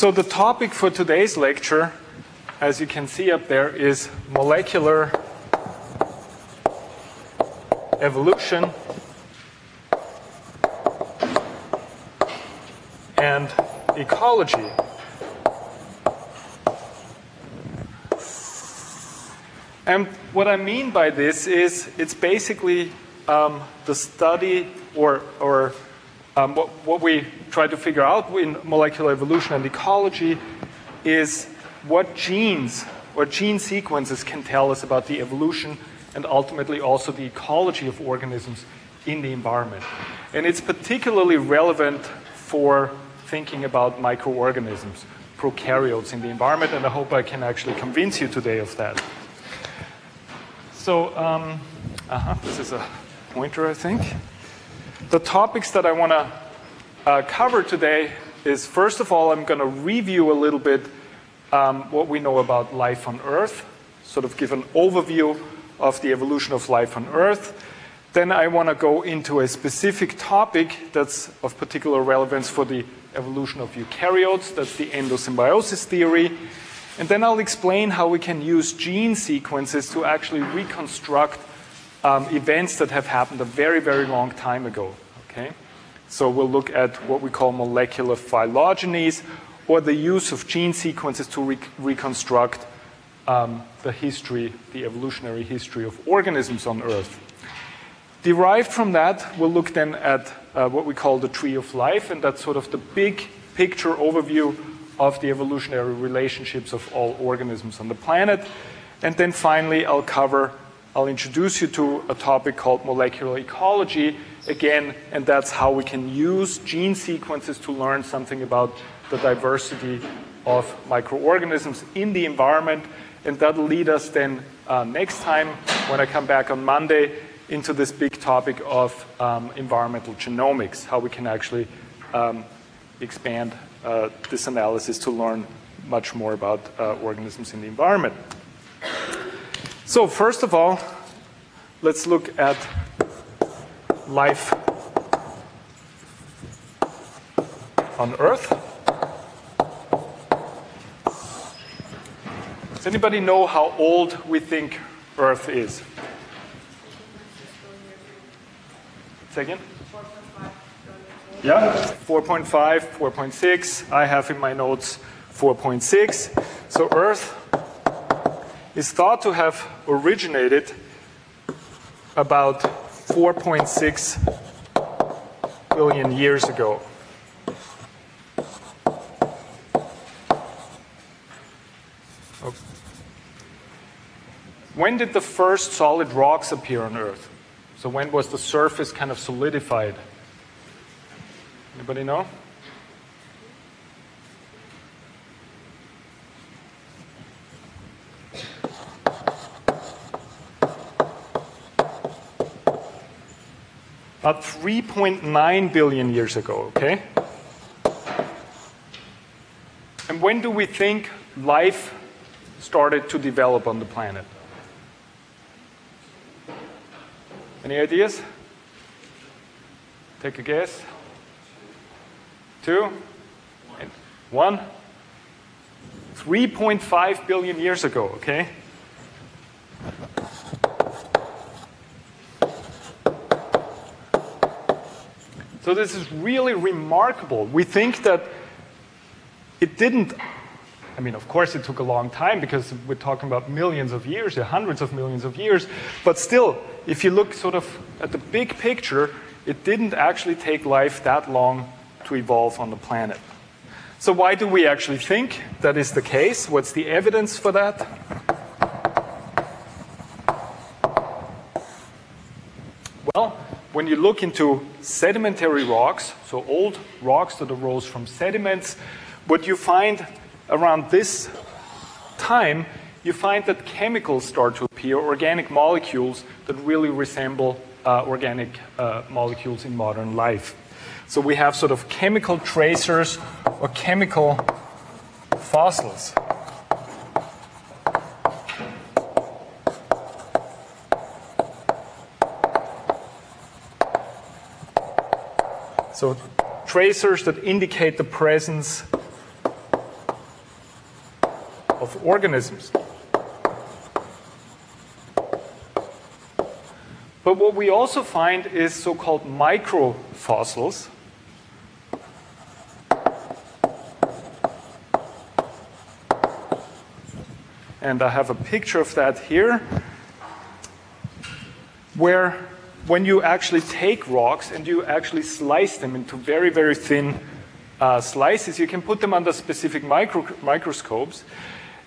So the topic for today's lecture, as you can see up there, is molecular evolution and ecology. And what I mean by this is it's basically um, the study or, or um, what, what we try to figure out in molecular evolution and ecology is what genes or gene sequences can tell us about the evolution and ultimately also the ecology of organisms in the environment. And it's particularly relevant for thinking about microorganisms, prokaryotes in the environment, and I hope I can actually convince you today of that. So, um, uh-huh, this is a pointer, I think. The topics that I want to uh, cover today is first of all, I'm going to review a little bit um, what we know about life on Earth, sort of give an overview of the evolution of life on Earth. Then I want to go into a specific topic that's of particular relevance for the evolution of eukaryotes, that's the endosymbiosis theory. And then I'll explain how we can use gene sequences to actually reconstruct um, events that have happened a very, very long time ago. Okay? So we'll look at what we call molecular phylogenies, or the use of gene sequences to re- reconstruct um, the history, the evolutionary history of organisms on Earth. Derived from that, we'll look then at uh, what we call the tree of life, and that's sort of the big picture overview of the evolutionary relationships of all organisms on the planet. And then finally, I'll cover, I'll introduce you to a topic called molecular ecology, again, and that's how we can use gene sequences to learn something about the diversity of microorganisms in the environment. And that'll lead us then uh, next time when I come back on Monday into this big topic of um, environmental genomics, how we can actually um, expand uh, this analysis to learn much more about uh, organisms in the environment. So, first of all, let's look at life on Earth. Does anybody know how old we think Earth is? Second? Yeah, 4.5, 4.6. I have in my notes 4.6. So Earth is thought to have originated about 4.6 billion years ago. When did the first solid rocks appear on Earth? So when was the surface kind of solidified? Anybody know? About 3.9 billion years ago, okay? And when do we think life started to develop on the planet? Any ideas? Take a guess. Two? One? 3.5 billion years ago, okay? So this is really remarkable. We think that it didn't, I mean, of course it took a long time because we're talking about millions of years, hundreds of millions of years, but still, if you look sort of at the big picture, it didn't actually take life that long to evolve on the planet. So, why do we actually think that is the case? What's the evidence for that? Well, when you look into sedimentary rocks, so old rocks that arose from sediments, what you find around this time, you find that chemicals start to appear, organic molecules that really resemble uh, organic uh, molecules in modern life. So we have sort of chemical tracers or chemical fossils. So tracers that indicate the presence of organisms. But what we also find is so-called microfossils. And I have a picture of that here, where when you actually take rocks and you actually slice them into very, very thin uh, slices, you can put them under specific micro microscopes.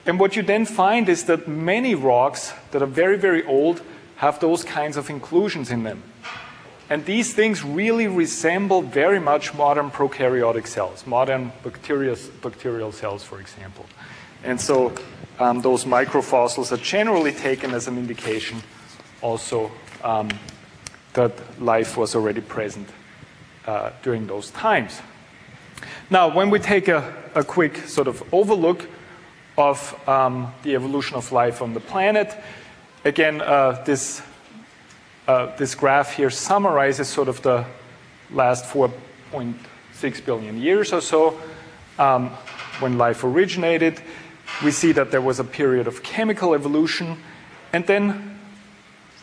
And what you then find is that many rocks that are very, very old have those kinds of inclusions in them. And these things really resemble very much modern prokaryotic cells, modern bacterial, bacterial cells, for example. And so um, those microfossils are generally taken as an indication also um, that life was already present uh, during those times. Now, when we take a, a quick sort of overlook of um, the evolution of life on the planet, again, uh, this, uh, this graph here summarizes sort of the last 4.6 billion years or so um, when life originated. We see that there was a period of chemical evolution, and then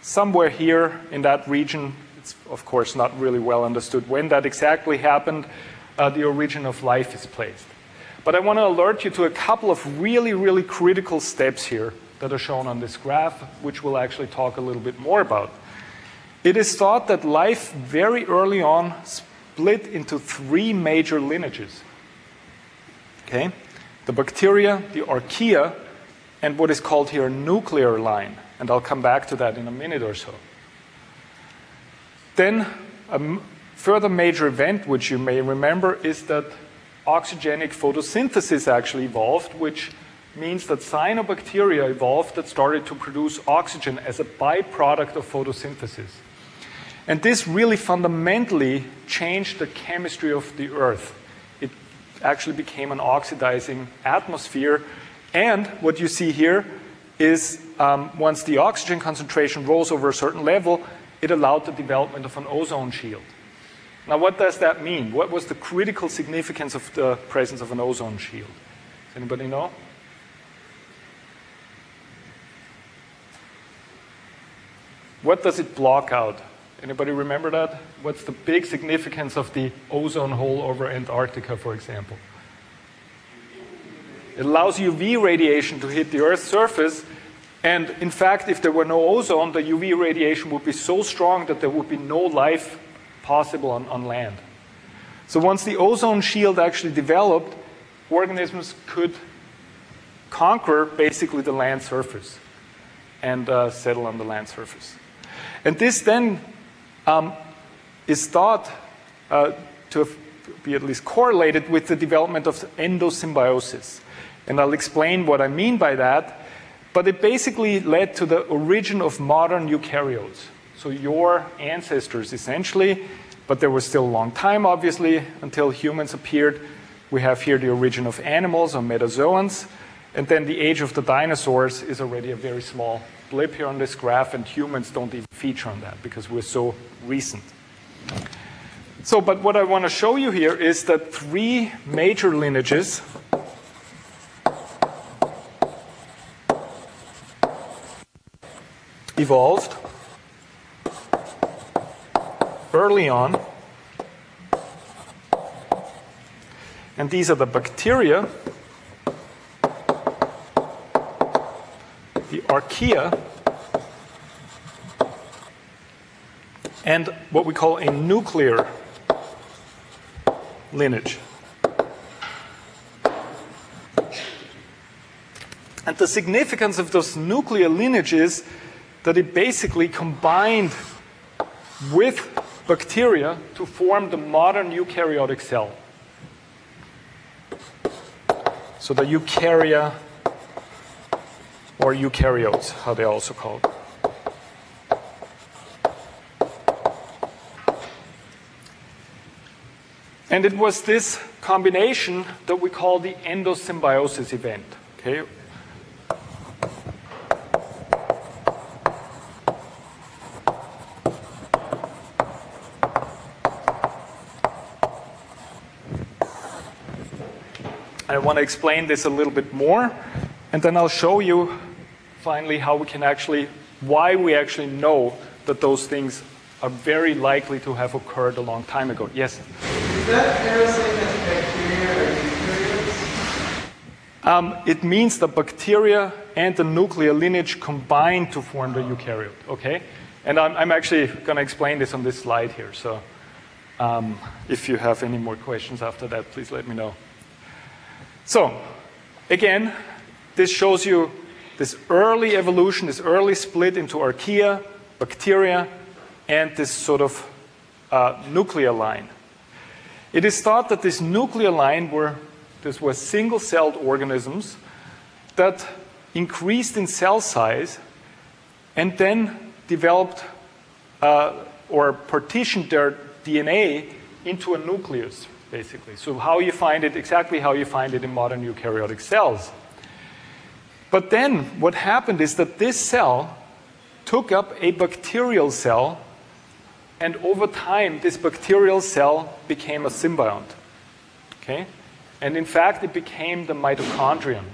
somewhere here in that region, it's of course not really well understood when that exactly happened, uh, the origin of life is placed. But I want to alert you to a couple of really, really critical steps here that are shown on this graph, which we'll actually talk a little bit more about. It is thought that life very early on split into three major lineages. Okay? The bacteria, the archaea, and what is called here nuclear line. And I'll come back to that in a minute or so. Then, a further major event, which you may remember, is that oxygenic photosynthesis actually evolved, which means that cyanobacteria evolved that started to produce oxygen as a byproduct of photosynthesis. And this really fundamentally changed the chemistry of the Earth. It actually became an oxidizing atmosphere. And what you see here is um, once the oxygen concentration rose over a certain level, it allowed the development of an ozone shield. Now, what does that mean? What was the critical significance of the presence of an ozone shield? Does anybody know? What does it block out? Anybody remember that? What's the big significance of the ozone hole over Antarctica, for example? It allows UV radiation to hit the Earth's surface. And in fact, if there were no ozone, the UV radiation would be so strong that there would be no life possible on, on land. So once the ozone shield actually developed, organisms could conquer basically the land surface and uh, settle on the land surface. And this then um, is thought uh, to be at least correlated with the development of endosymbiosis. And I'll explain what I mean by that. But it basically led to the origin of modern eukaryotes. So your ancestors, essentially, but there was still a long time, obviously, until humans appeared. We have here the origin of animals or metazoans. And then the age of the dinosaurs is already a very small blip here on this graph, and humans don't even feature on that because we're so recent. So, but what I want to show you here is that three major lineages evolved early on. And these are the bacteria the archaea, and what we call a nuclear lineage. And the significance of those nuclear lineages that it basically combined with bacteria to form the modern eukaryotic cell. So the eukarya or eukaryotes, how they're also called. And it was this combination that we call the endosymbiosis event. Okay? Want to explain this a little bit more. And then I'll show you finally how we can actually, why we actually know that those things are very likely to have occurred a long time ago. Yes? Is that bacteria or um, it means the bacteria and the nuclear lineage combine to form the eukaryote, okay? And I'm, I'm actually going to explain this on this slide here. So um, if you have any more questions after that, please let me know. So again, this shows you this early evolution, this early split into archaea, bacteria, and this sort of uh, nuclear line. It is thought that this nuclear line were this were single-celled organisms that increased in cell size and then developed uh, or partitioned their DNA into a nucleus, basically. So how you find it, exactly how you find it in modern eukaryotic cells. But then what happened is that this cell took up a bacterial cell, and over time, this bacterial cell became a symbiont. Okay? And in fact, it became the mitochondrion.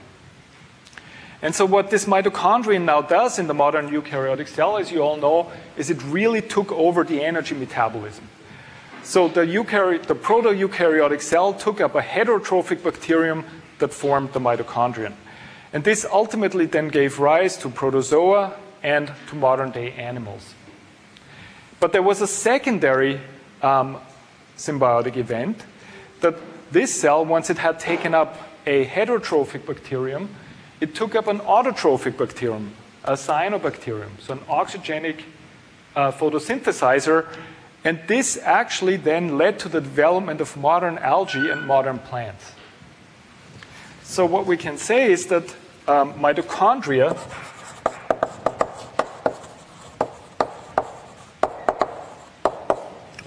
And so, what this mitochondrion now does in the modern eukaryotic cell, as you all know, is it really took over the energy metabolism. So, the, the proto eukaryotic cell took up a heterotrophic bacterium that formed the mitochondrion. And this ultimately then gave rise to protozoa and to modern day animals. But there was a secondary um, symbiotic event that this cell, once it had taken up a heterotrophic bacterium, it took up an autotrophic bacterium, a cyanobacterium, so an oxygenic uh, photosynthesizer. And this actually then led to the development of modern algae and modern plants. So, what we can say is that um, mitochondria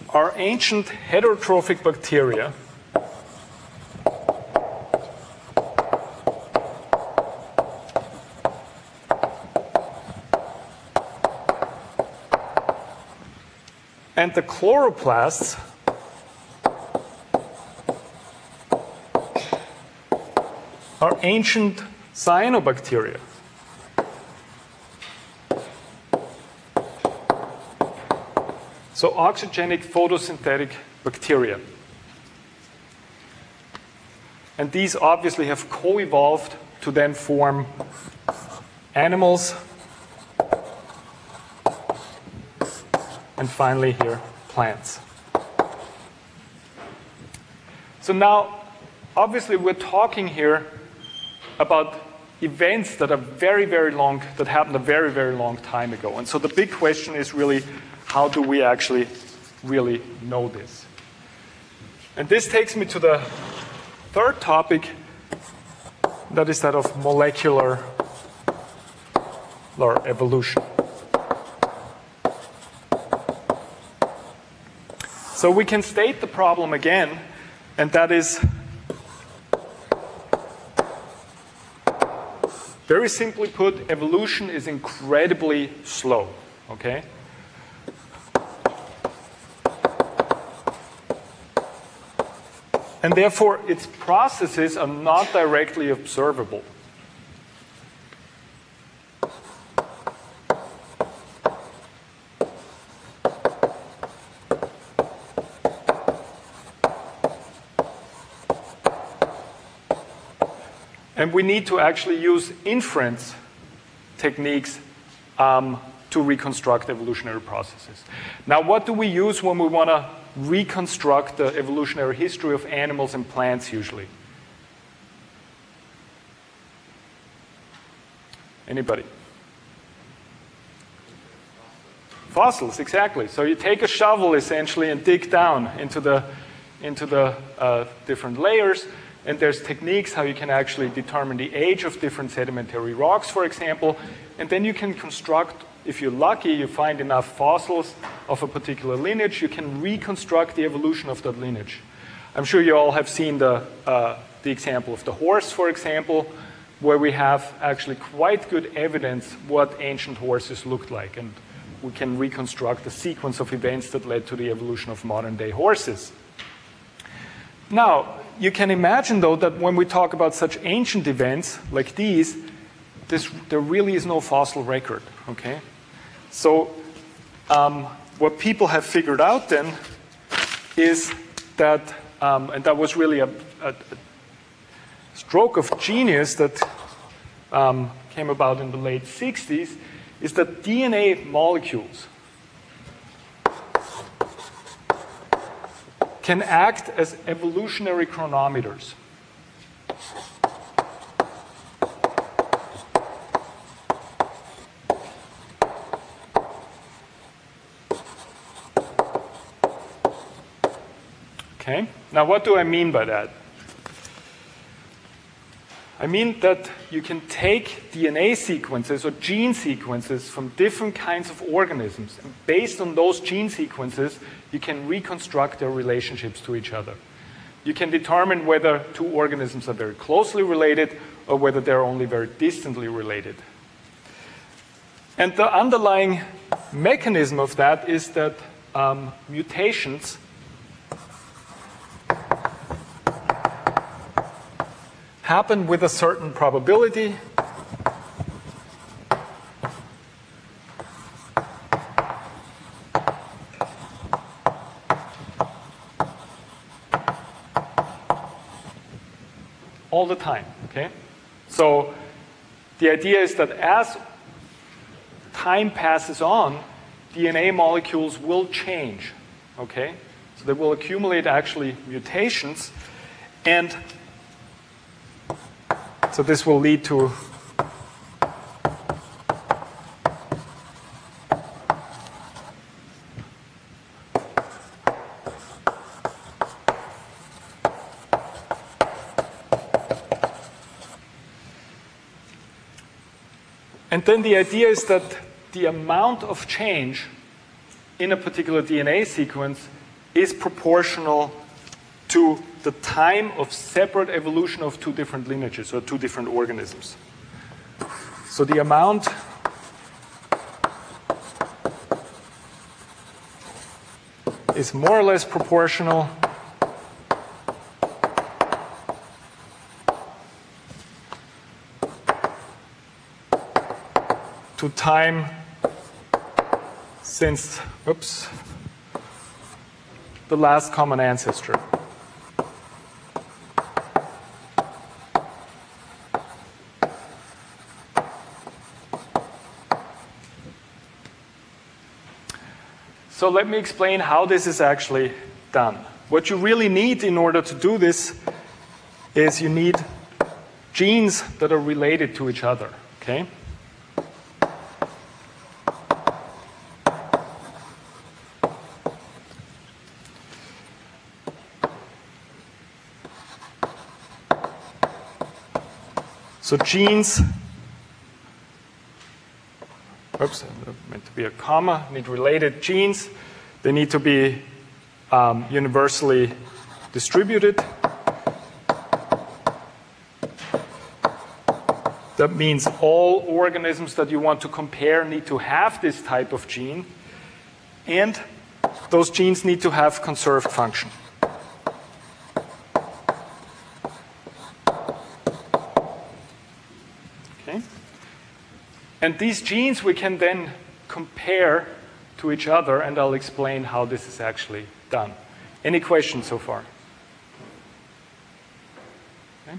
are ancient heterotrophic bacteria And the chloroplasts are ancient cyanobacteria. So oxygenic photosynthetic bacteria. And these obviously have co-evolved to then form animals and finally here, plants. So now, obviously, we're talking here about events that are very, very long, that happened a very, very long time ago. And so the big question is really, how do we actually really know this? And this takes me to the third topic, that is that of molecular evolution. So we can state the problem again, and that is very simply put, evolution is incredibly slow. Okay? And therefore, its processes are not directly observable. And we need to actually use inference techniques um, to reconstruct evolutionary processes. Now, what do we use when we want to reconstruct the evolutionary history of animals and plants usually? Anybody? Fossils, exactly. So you take a shovel essentially and dig down into the, into the uh, different layers and there's techniques how you can actually determine the age of different sedimentary rocks, for example. And then you can construct, if you're lucky, you find enough fossils of a particular lineage, you can reconstruct the evolution of that lineage. I'm sure you all have seen the, uh, the example of the horse, for example, where we have actually quite good evidence what ancient horses looked like. And we can reconstruct the sequence of events that led to the evolution of modern day horses. Now, you can imagine, though, that when we talk about such ancient events like these, this, there really is no fossil record. Okay, so um, what people have figured out then is that, um, and that was really a, a, stroke of genius that um, came about in the late 60s, is that DNA molecules can act as evolutionary chronometers. Okay? Now, what do I mean by that? I mean that you can take DNA sequences or gene sequences from different kinds of organisms, and based on those gene sequences, you can reconstruct their relationships to each other. You can determine whether two organisms are very closely related or whether they're only very distantly related. And the underlying mechanism of that is that um, mutations happen with a certain probability. All the time, okay? So the idea is that as time passes on, DNA molecules will change, okay? So they will accumulate actually mutations. And so this will lead to And then the idea is that the amount of change in a particular DNA sequence is proportional to the time of separate evolution of two different lineages or two different organisms. So the amount is more or less proportional to time since, oops, the last common ancestor. So let me explain how this is actually done. What you really need in order to do this is you need genes that are related to each other, okay? So genes oops, to be a comma, need related genes. They need to be um, universally distributed. That means all organisms that you want to compare need to have this type of gene, and those genes need to have conserved function. And these genes we can then compare to each other, and I'll explain how this is actually done. Any questions so far? Okay.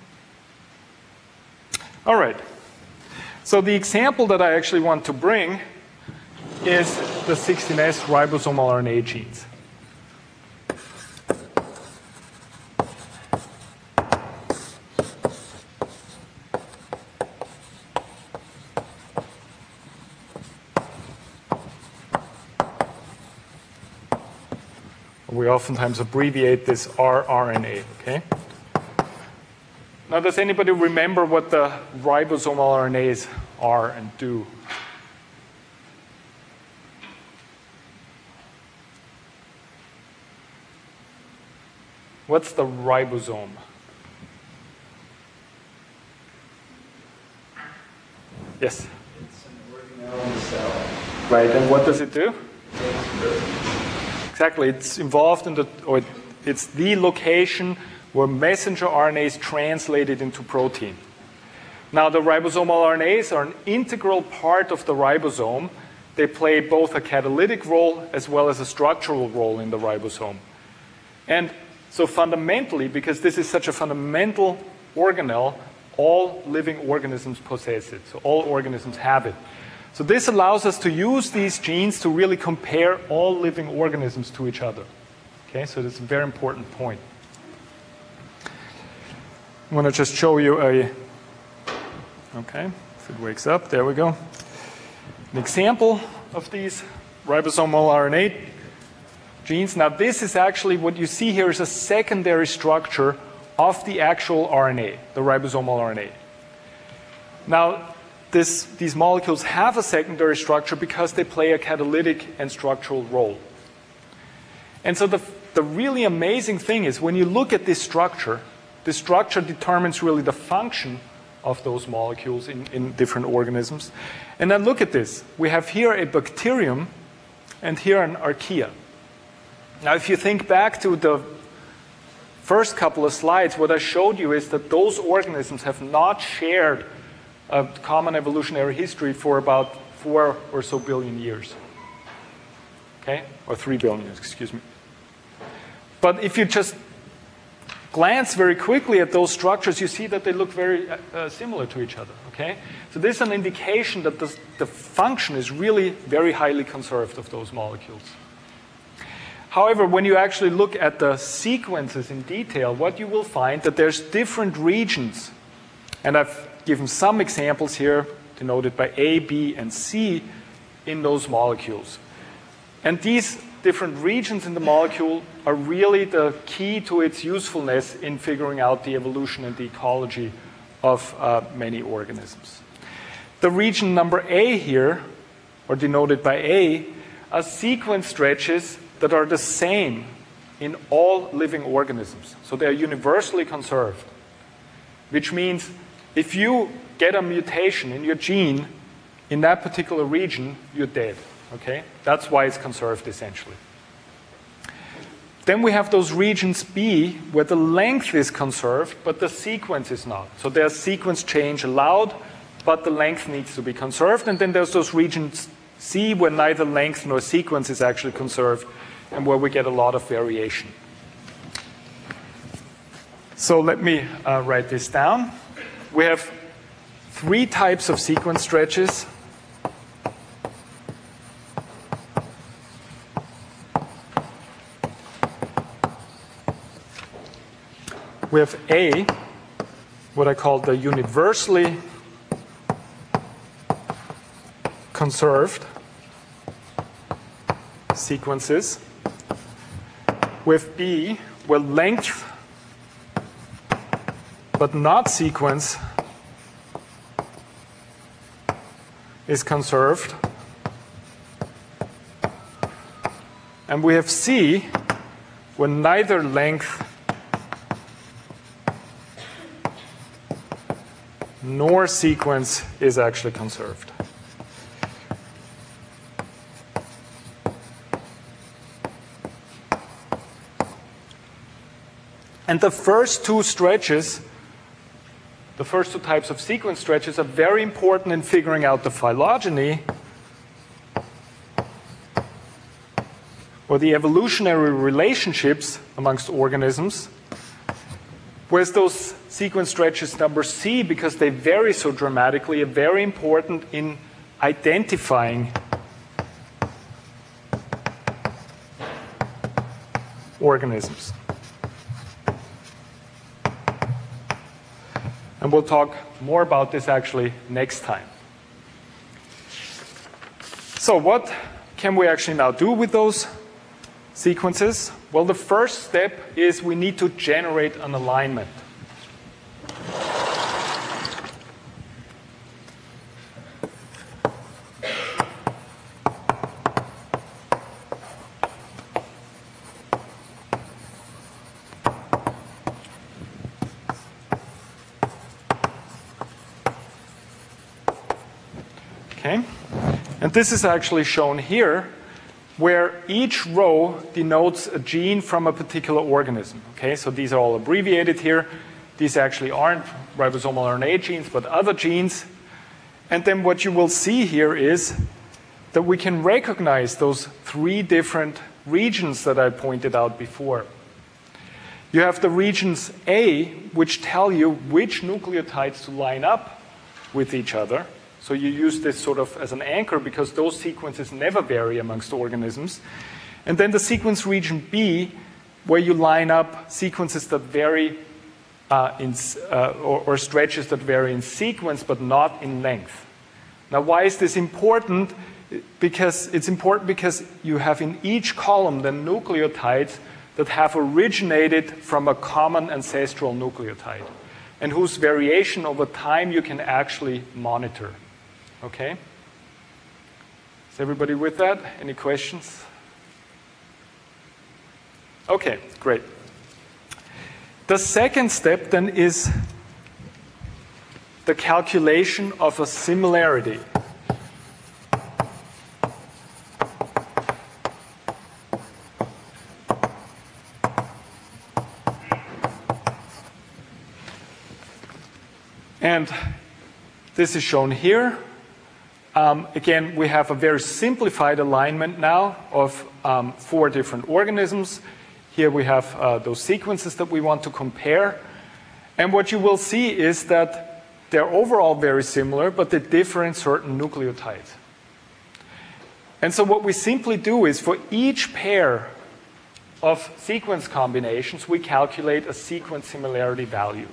All right. So the example that I actually want to bring is the 16S ribosomal RNA genes. We oftentimes abbreviate this rRNA, okay? Now, does anybody remember what the ribosomal RNAs are and do? What's the ribosome? Yes? It's an organelle in the cell. Right, and what does it do? Exactly, it's involved in the, or it's the location where messenger RNA is translated into protein. Now, the ribosomal RNAs are an integral part of the ribosome. They play both a catalytic role as well as a structural role in the ribosome. And so, fundamentally, because this is such a fundamental organelle, all living organisms possess it. So, all organisms have it. So, this allows us to use these genes to really compare all living organisms to each other. Okay, so that's a very important point. I want to just show you a Okay, if it wakes up, there we go. An example of these ribosomal RNA genes. Now, this is actually what you see here is a secondary structure of the actual RNA, the ribosomal RNA. Now, this, these molecules have a secondary structure because they play a catalytic and structural role. And so, the, the really amazing thing is when you look at this structure, the structure determines really the function of those molecules in, in different organisms. And then look at this. We have here a bacterium and here an archaea. Now, if you think back to the first couple of slides, what I showed you is that those organisms have not shared a common evolutionary history for about four or so billion years. Okay? Or three billion excuse me. But if you just glance very quickly at those structures, you see that they look very uh, uh, similar to each other. Okay? So this is an indication that the, the function is really very highly conserved of those molecules. However, when you actually look at the sequences in detail, what you will find that there's different regions. And I've given some examples here denoted by A, B, and C in those molecules. And these different regions in the molecule are really the key to its usefulness in figuring out the evolution and the ecology of uh, many organisms. The region number A here, or denoted by A, are sequence stretches that are the same in all living organisms. So they are universally conserved, which means if you get a mutation in your gene in that particular region, you're dead. Okay? That's why it's conserved essentially. Then we have those regions B where the length is conserved, but the sequence is not. So there's sequence change allowed, but the length needs to be conserved. And then there's those regions C where neither length nor sequence is actually conserved and where we get a lot of variation. So let me uh, write this down. We have three types of sequence stretches we have A, what I call the universally conserved sequences. With B, where length but not sequence is conserved. And we have C, where neither length nor sequence is actually conserved. And the first two stretches, the first two types of sequence stretches, are very important in figuring out the phylogeny or the evolutionary relationships amongst organisms. Whereas those sequence stretches number C, because they vary so dramatically, are very important in identifying organisms. And we'll talk more about this actually next time. So, what can we actually now do with those sequences? Well, the first step is we need to generate an alignment. Okay? And this is actually shown here, where each row denotes a gene from a particular organism. Okay, so these are all abbreviated here. these actually aren't ribosomal RNA genes, but other genes. And then what you will see here is that we can recognize those three different regions that I pointed out before. You have the regions A, which tell you which nucleotides to line up with each other. So you use this sort of as an anchor because those sequences never vary amongst organisms. And then the sequence region B, where you line up sequences that vary uh, in, uh, or, or stretches that vary in sequence but not in length. Now, why is this important? Because it's important because you have in each column the nucleotides that have originated from a common ancestral nucleotide and whose variation over time you can actually monitor. Okay? Is everybody with that? Any questions? Okay, great. The second step then is the calculation of a similarity. And this is shown here. Um, again, we have a very simplified alignment now of um, four different organisms. Here we have uh, those sequences that we want to compare. And what you will see is that they're overall very similar, but they differ in certain nucleotides. And so what we simply do is for each pair of sequence combinations, we calculate a sequence similarity value.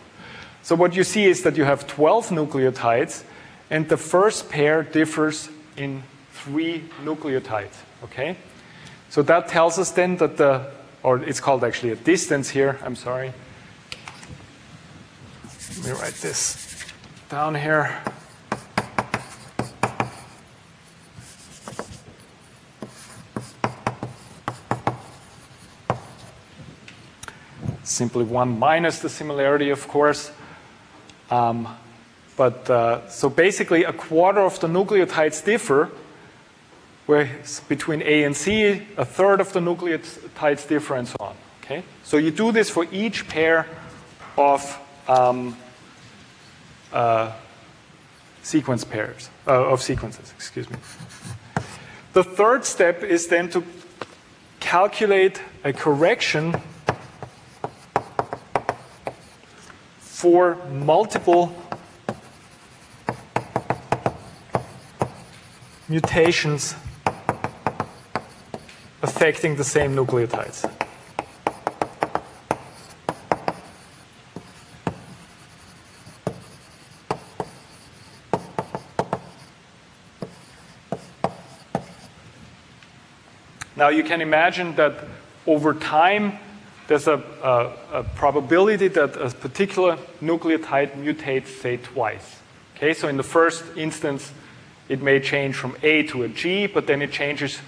So what you see is that you have 12 nucleotides, and the first pair differs in three nucleotides. Okay? So that tells us then that the, or it's called actually a distance here, I'm sorry. Let me write this down here. Simply 1 minus the similarity, of course. Um, but uh, so basically, a quarter of the nucleotides differ, where between A and C, a third of the nucleotides differ, and so on. Okay, so you do this for each pair of um, uh, sequence pairs uh, of sequences. Excuse me. The third step is then to calculate a correction for multiple mutations affecting the same nucleotides. Now you can imagine that over time there's a, a, a, probability that a particular nucleotide mutates, say, twice. Okay, so in the first instance, it may change from A to a G, but then it changes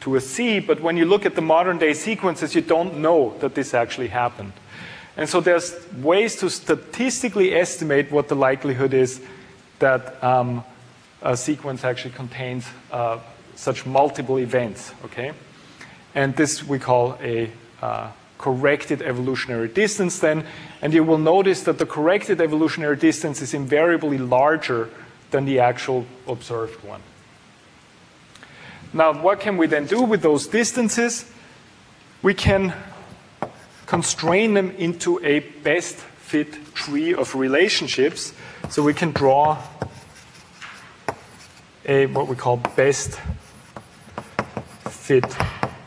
to a C. But when you look at the modern day sequences, you don't know that this actually happened. And so there's ways to statistically estimate what the likelihood is that um, a sequence actually contains uh, such multiple events. Okay, and this we call a uh, corrected evolutionary distance then, and you will notice that the corrected evolutionary distance is invariably larger than the actual observed one. Now, what can we then do with those distances? We can constrain them into a best fit tree of relationships. So we can draw a what we call best fit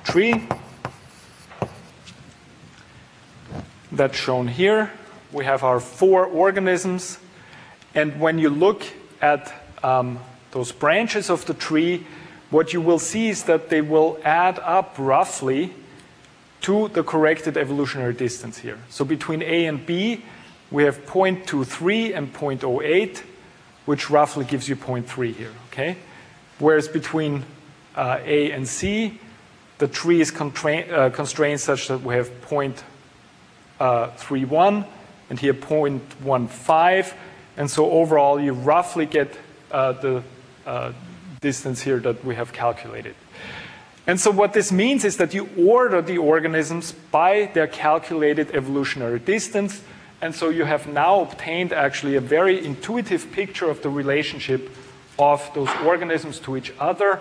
tree. that's shown here. We have our four organisms. And when you look at um, those branches of the tree, what you will see is that they will add up roughly to the corrected evolutionary distance here. So between A and B, we have 0.23 and 0.08, which roughly gives you 0.3 here. Okay? Whereas between uh, A and C, the tree is uh, constrained such that we have 0.3 uh, 3.1 and here 0.15. And so overall, you roughly get uh, the uh, distance here that we have calculated. And so what this means is that you order the organisms by their calculated evolutionary distance, And so you have now obtained actually a very intuitive picture of the relationship of those organisms to each other,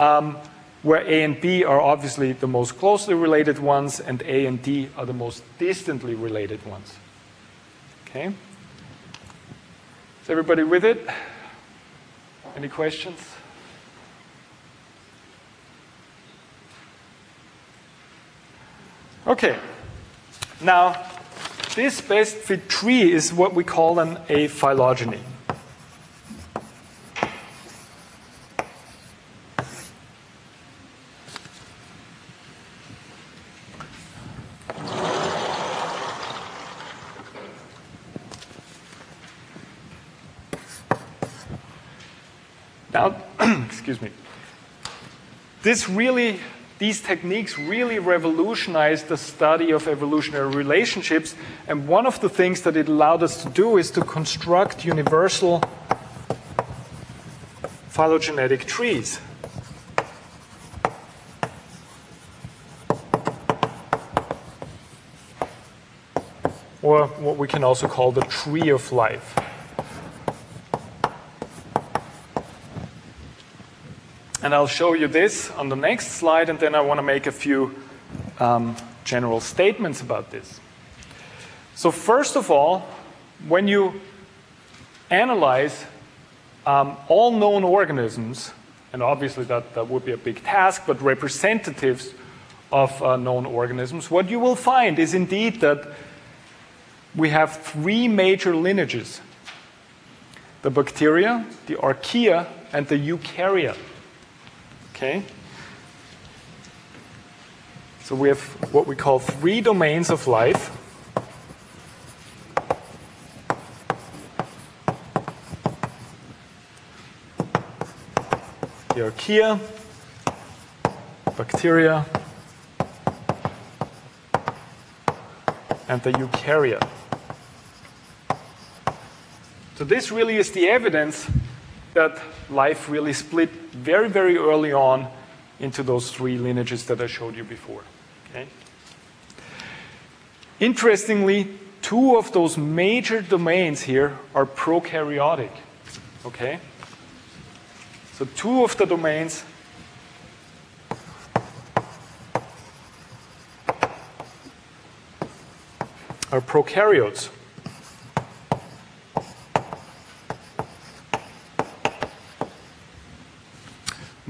um, where A and B are obviously the most closely related ones, and A and D are the most distantly related ones. Okay? Is everybody with it? Any questions? Okay. Now, this best fit tree is what we call an a Now, excuse me. This really these techniques really revolutionized the study of evolutionary relationships. And one of the things that it allowed us to do is to construct universal phylogenetic trees. Or what we can also call the tree of life. And I'll show you this on the next slide, and then I want to make a few um, general statements about this. So, first of all, when you analyze um, all known organisms, and obviously that, that would be a big task, but representatives of uh, known organisms, what you will find is indeed that we have three major lineages the bacteria, the archaea, and the eukarya. Okay? So we have what we call three domains of life. The archaea, bacteria, and the eukarya. So this really is the evidence that life really split very, very early on into those three lineages that I showed you before. Okay? Interestingly, two of those major domains here are prokaryotic. Okay? So two of the domains are prokaryotes.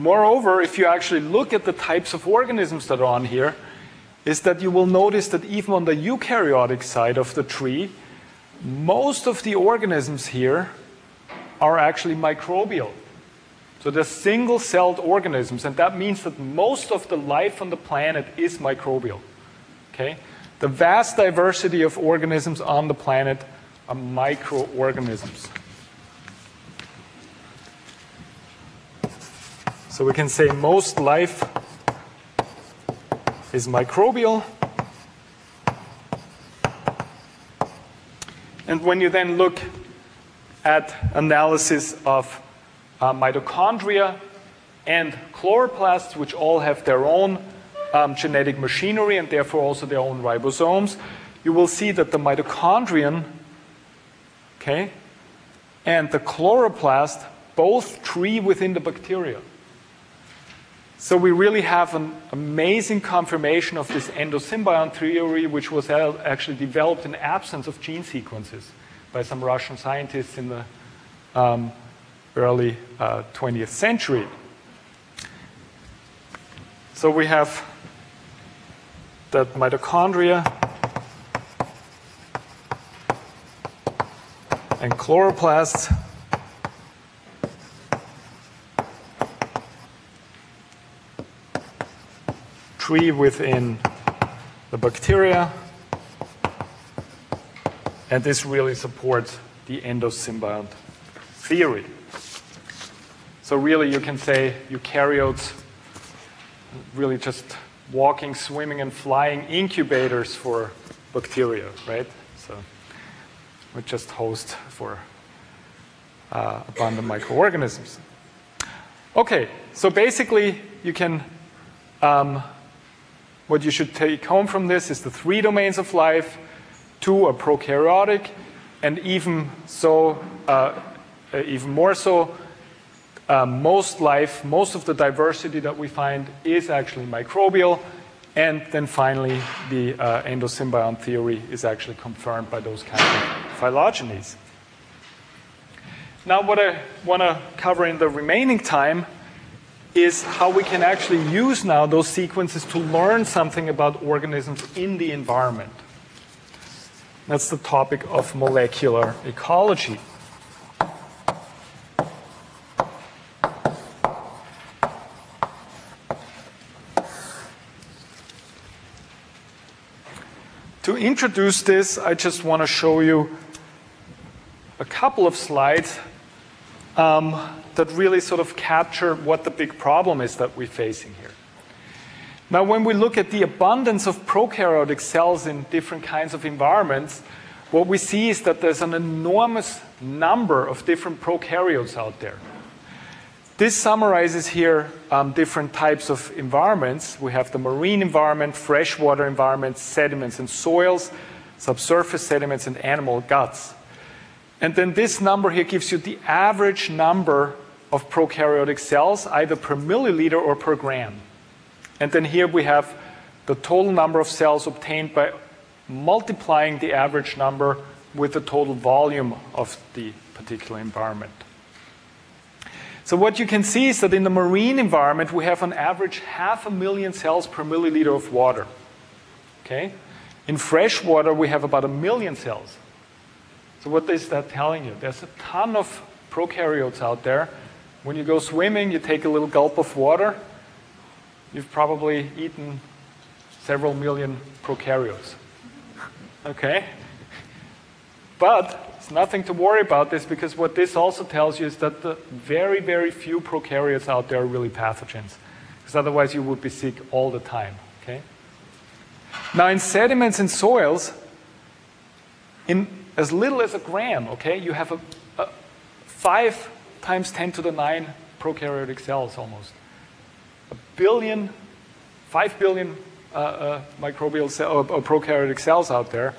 Moreover, if you actually look at the types of organisms that are on here, is that you will notice that even on the eukaryotic side of the tree, most of the organisms here are actually microbial. So they're single celled organisms, and that means that most of the life on the planet is microbial. Okay? The vast diversity of organisms on the planet are microorganisms. So we can say most life is microbial. And when you then look at analysis of uh, mitochondria and chloroplasts, which all have their own um, genetic machinery and therefore also their own ribosomes, you will see that the mitochondrion, okay, and the chloroplast both tree within the bacteria. So we really have an amazing confirmation of this endosymbiont theory, which was actually developed in absence of gene sequences by some Russian scientists in the um, early uh, 20th century. So we have that mitochondria and chloroplasts within the bacteria. And this really supports the endosymbiont theory. So really you can say eukaryotes really just walking, swimming, and flying incubators for bacteria, right? So we just host for uh, abundant microorganisms. Okay, so basically you can um, what you should take home from this is the three domains of life, two are prokaryotic, and even so, uh, uh, even more so, uh, most life, most of the diversity that we find is actually microbial. And then finally, the uh, endosymbiont theory is actually confirmed by those kinds of phylogenies. Now, what I want to cover in the remaining time is how we can actually use now those sequences to learn something about organisms in the environment. That's the topic of molecular ecology. To introduce this, I just want to show you a couple of slides um, that really sort of capture what the big problem is that we're facing here. Now, when we look at the abundance of prokaryotic cells in different kinds of environments, what we see is that there's an enormous number of different prokaryotes out there. This summarizes here um, different types of environments. We have the marine environment, freshwater environments, sediments and soils, subsurface sediments, and animal guts. And then this number here gives you the average number of prokaryotic cells, either per milliliter or per gram. And then here we have the total number of cells obtained by multiplying the average number with the total volume of the particular environment. So what you can see is that in the marine environment, we have on average half a million cells per milliliter of water. Okay? In fresh water, we have about a million cells. So what is that telling you? There's a ton of prokaryotes out there. When you go swimming, you take a little gulp of water, you've probably eaten several million prokaryotes. Okay? But it's nothing to worry about this because what this also tells you is that the very, very few prokaryotes out there are really pathogens. Because otherwise you would be sick all the time. Okay? Now in sediments and soils, in as little as a gram, okay, you have a, a 5 times 10 to the 9 prokaryotic cells almost. A billion, 5 billion uh, uh, microbial cell, or, or prokaryotic cells out there.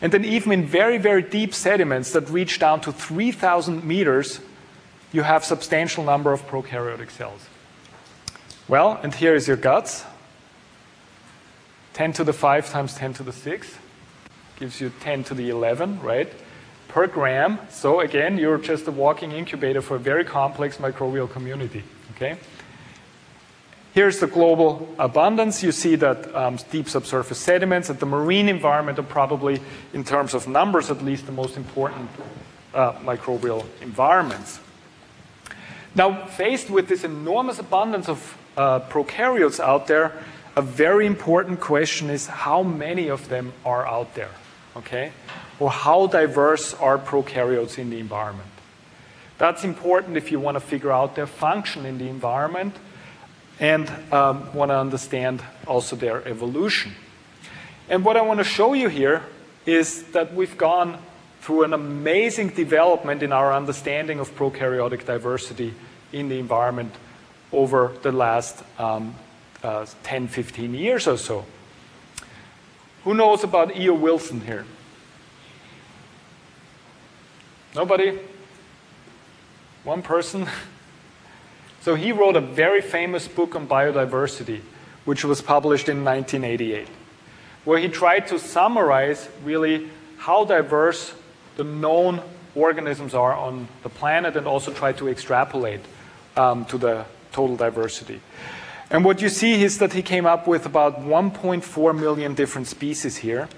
And then even in very, very deep sediments that reach down to 3,000 meters, you have substantial number of prokaryotic cells. Well, and here is your guts. 10 to the 5 times 10 to the 6 gives you 10 to the 11, right? Per gram. So again, you're just a walking incubator for a very complex microbial community, okay? Here's the global abundance. You see that um, deep subsurface sediments and the marine environment are probably, in terms of numbers at least, the most important uh, microbial environments. Now, faced with this enormous abundance of uh, prokaryotes out there, a very important question is how many of them are out there? Okay? Or how diverse are prokaryotes in the environment? That's important if you want to figure out their function in the environment and um, want to understand also their evolution. And what I want to show you here is that we've gone through an amazing development in our understanding of prokaryotic diversity in the environment over the last um, uh, 10, 15 years or so. Who knows about E.O. Wilson here? Nobody? One person? So he wrote a very famous book on biodiversity, which was published in 1988, where he tried to summarize really how diverse the known organisms are on the planet and also try to extrapolate um, to the total diversity. And what you see is that he came up with about 1.4 million different species here,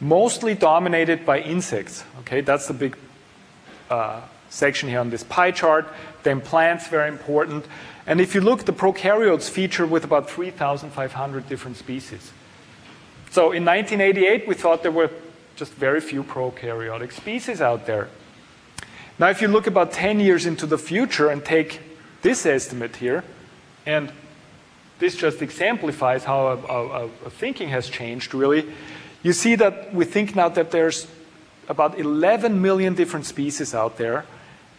mostly dominated by insects. Okay, that's the big uh, section here on this pie chart. Then plants, very important. And if you look, the prokaryotes feature with about 3,500 different species. So in 1988, we thought there were just very few prokaryotic species out there. Now, if you look about 10 years into the future and take this estimate here, and this just exemplifies how a thinking has changed, really, you see that we think now that there's about 11 million different species out there,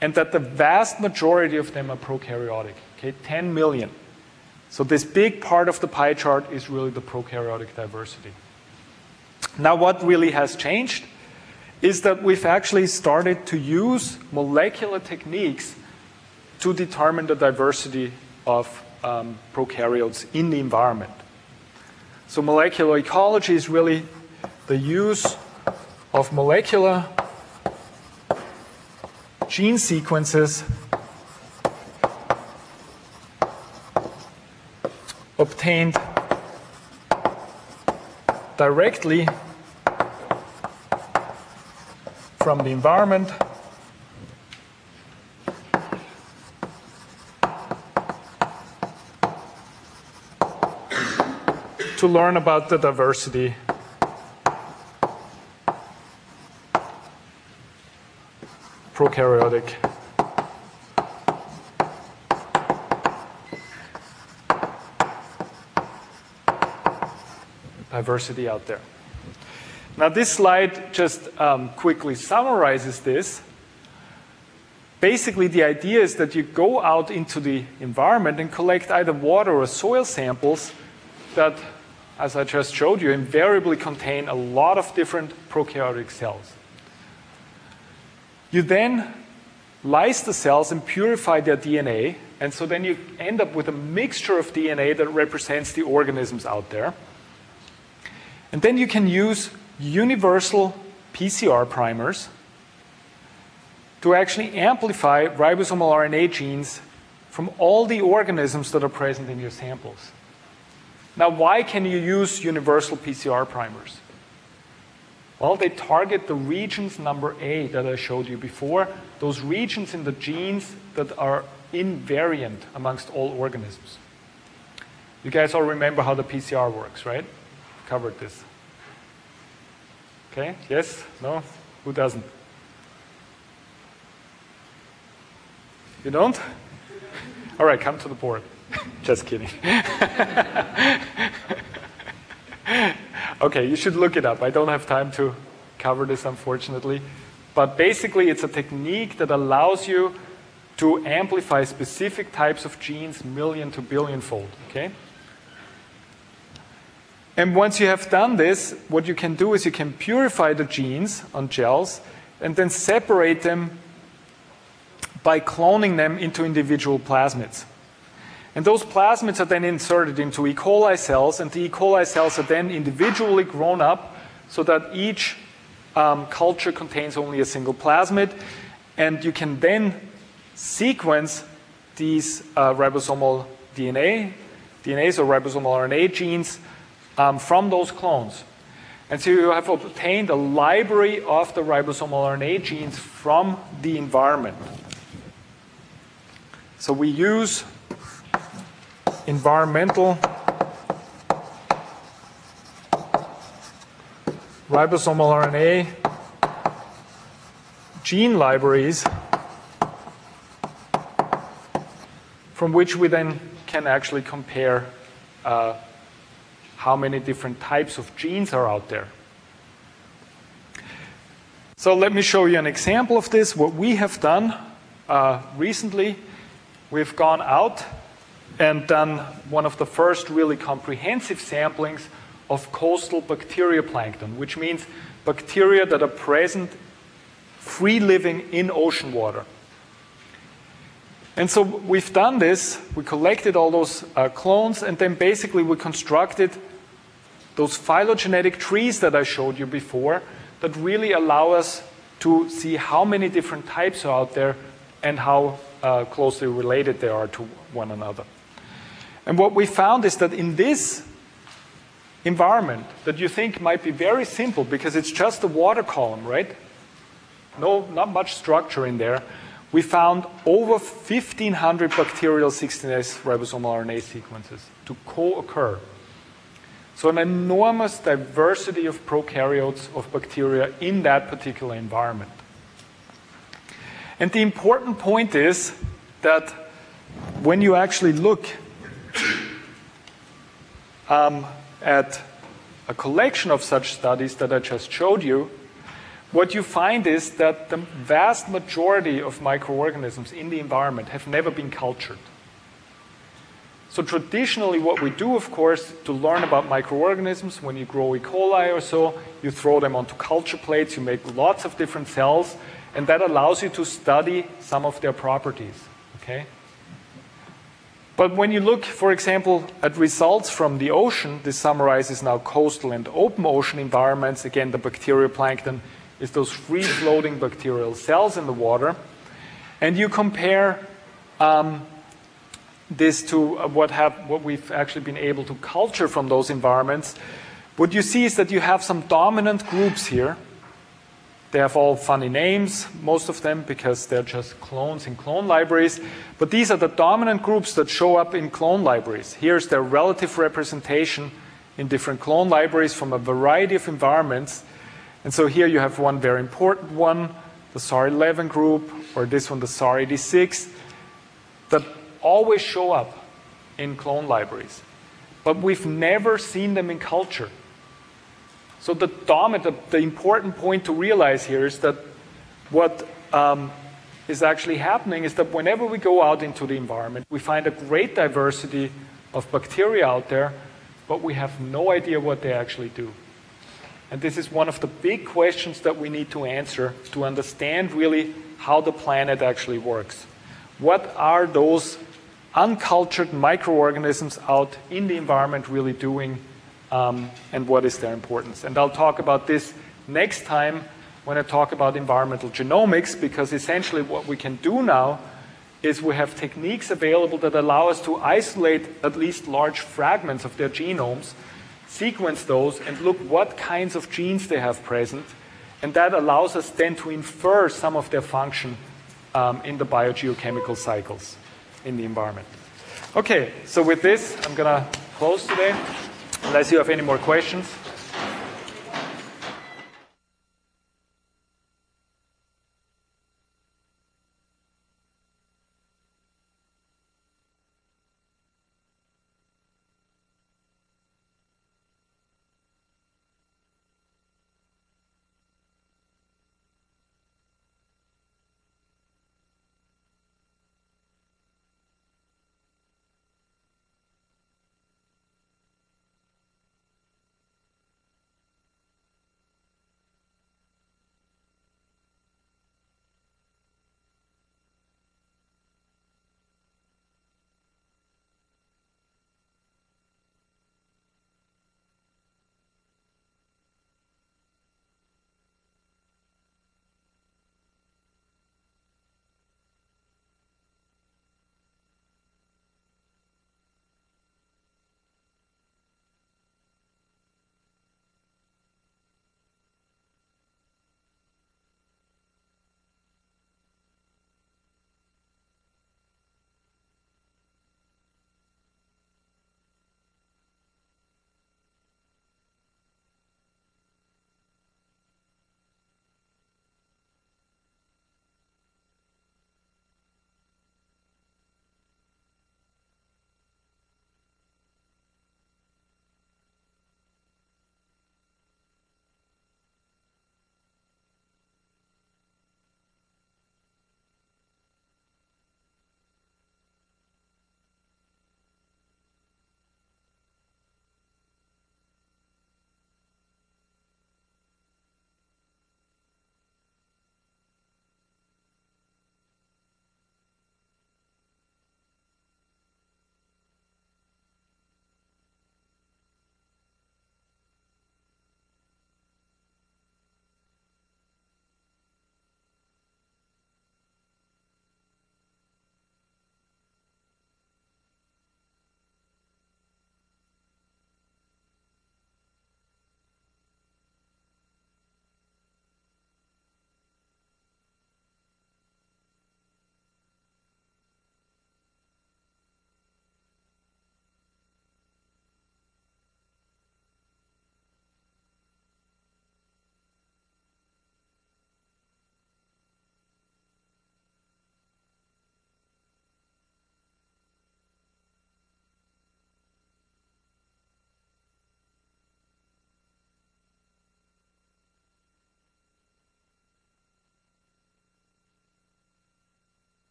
and that the vast majority of them are prokaryotic. Okay, 10 million. So this big part of the pie chart is really the prokaryotic diversity. Now, what really has changed is that we've actually started to use molecular techniques to determine the diversity of um, prokaryotes in the environment. So, molecular ecology is really the use of molecular gene sequences obtained directly from the environment to learn about the diversity prokaryotic diversity out there. Now, this slide just um, quickly summarizes this. Basically, the idea is that you go out into the environment and collect either water or soil samples that, as I just showed you, invariably contain a lot of different prokaryotic cells. You then lyse the cells and purify their DNA, and so then you end up with a mixture of DNA that represents the organisms out there. And then you can use universal PCR primers to actually amplify ribosomal RNA genes from all the organisms that are present in your samples. Now, why can you use universal PCR primers? Well, they target the regions number A that I showed you before, those regions in the genes that are invariant amongst all organisms. You guys all remember how the PCR works, right? covered this. Okay, yes? No? Who doesn't? You don't? All right, come to the board. Just kidding. okay, you should look it up. I don't have time to cover this, unfortunately. But basically, it's a technique that allows you to amplify specific types of genes million to billion fold. Okay? And once you have done this, what you can do is you can purify the genes on gels and then separate them by cloning them into individual plasmids. And those plasmids are then inserted into E. coli cells, and the E. coli cells are then individually grown up so that each um, culture contains only a single plasmid. And you can then sequence these uh, ribosomal DNA, DNAs or ribosomal RNA genes um, from those clones. And so you have obtained a library of the ribosomal RNA genes from the environment. So we use environmental ribosomal RNA gene libraries from which we then can actually compare uh, how many different types of genes are out there. So let me show you an example of this. What we have done uh, recently, we've gone out and done one of the first really comprehensive samplings of coastal bacterioplankton, which means bacteria that are present free living in ocean water. And so we've done this, we collected all those uh, clones, and then basically we constructed those phylogenetic trees that I showed you before that really allow us to see how many different types are out there and how uh, closely related they are to one another. And what we found is that in this environment that you think might be very simple because it's just a water column, right? No, not much structure in there. We found over 1,500 bacterial 16S ribosomal RNA sequences to co-occur so an enormous diversity of prokaryotes of bacteria in that particular environment. And the important point is that when you actually look um, at a collection of such studies that I just showed you, what you find is that the vast majority of microorganisms in the environment have never been cultured. So traditionally what we do, of course, to learn about microorganisms, when you grow E. coli or so, you throw them onto culture plates, you make lots of different cells, and that allows you to study some of their properties. Okay? But when you look, for example, at results from the ocean, this summarizes now coastal and open ocean environments. Again, the bacterial plankton is those free floating bacterial cells in the water. And you compare um, this to uh, what, have, what we've actually been able to culture from those environments, what you see is that you have some dominant groups here. They have all funny names, most of them, because they're just clones in clone libraries. But these are the dominant groups that show up in clone libraries. Here's their relative representation in different clone libraries from a variety of environments. And so here you have one very important one, the SAR11 group, or this one, the SAR86, that always show up in clone libraries, but we've never seen them in culture. So the dominant, the, important point to realize here is that what um, is actually happening is that whenever we go out into the environment, we find a great diversity of bacteria out there, but we have no idea what they actually do. And this is one of the big questions that we need to answer to understand really how the planet actually works. What are those uncultured microorganisms out in the environment really doing um, and what is their importance. And I'll talk about this next time when I talk about environmental genomics because essentially what we can do now is we have techniques available that allow us to isolate at least large fragments of their genomes, sequence those, and look what kinds of genes they have present. And that allows us then to infer some of their function um, in the biogeochemical cycles in the environment. Okay, so with this, I'm going to close today, unless you have any more questions.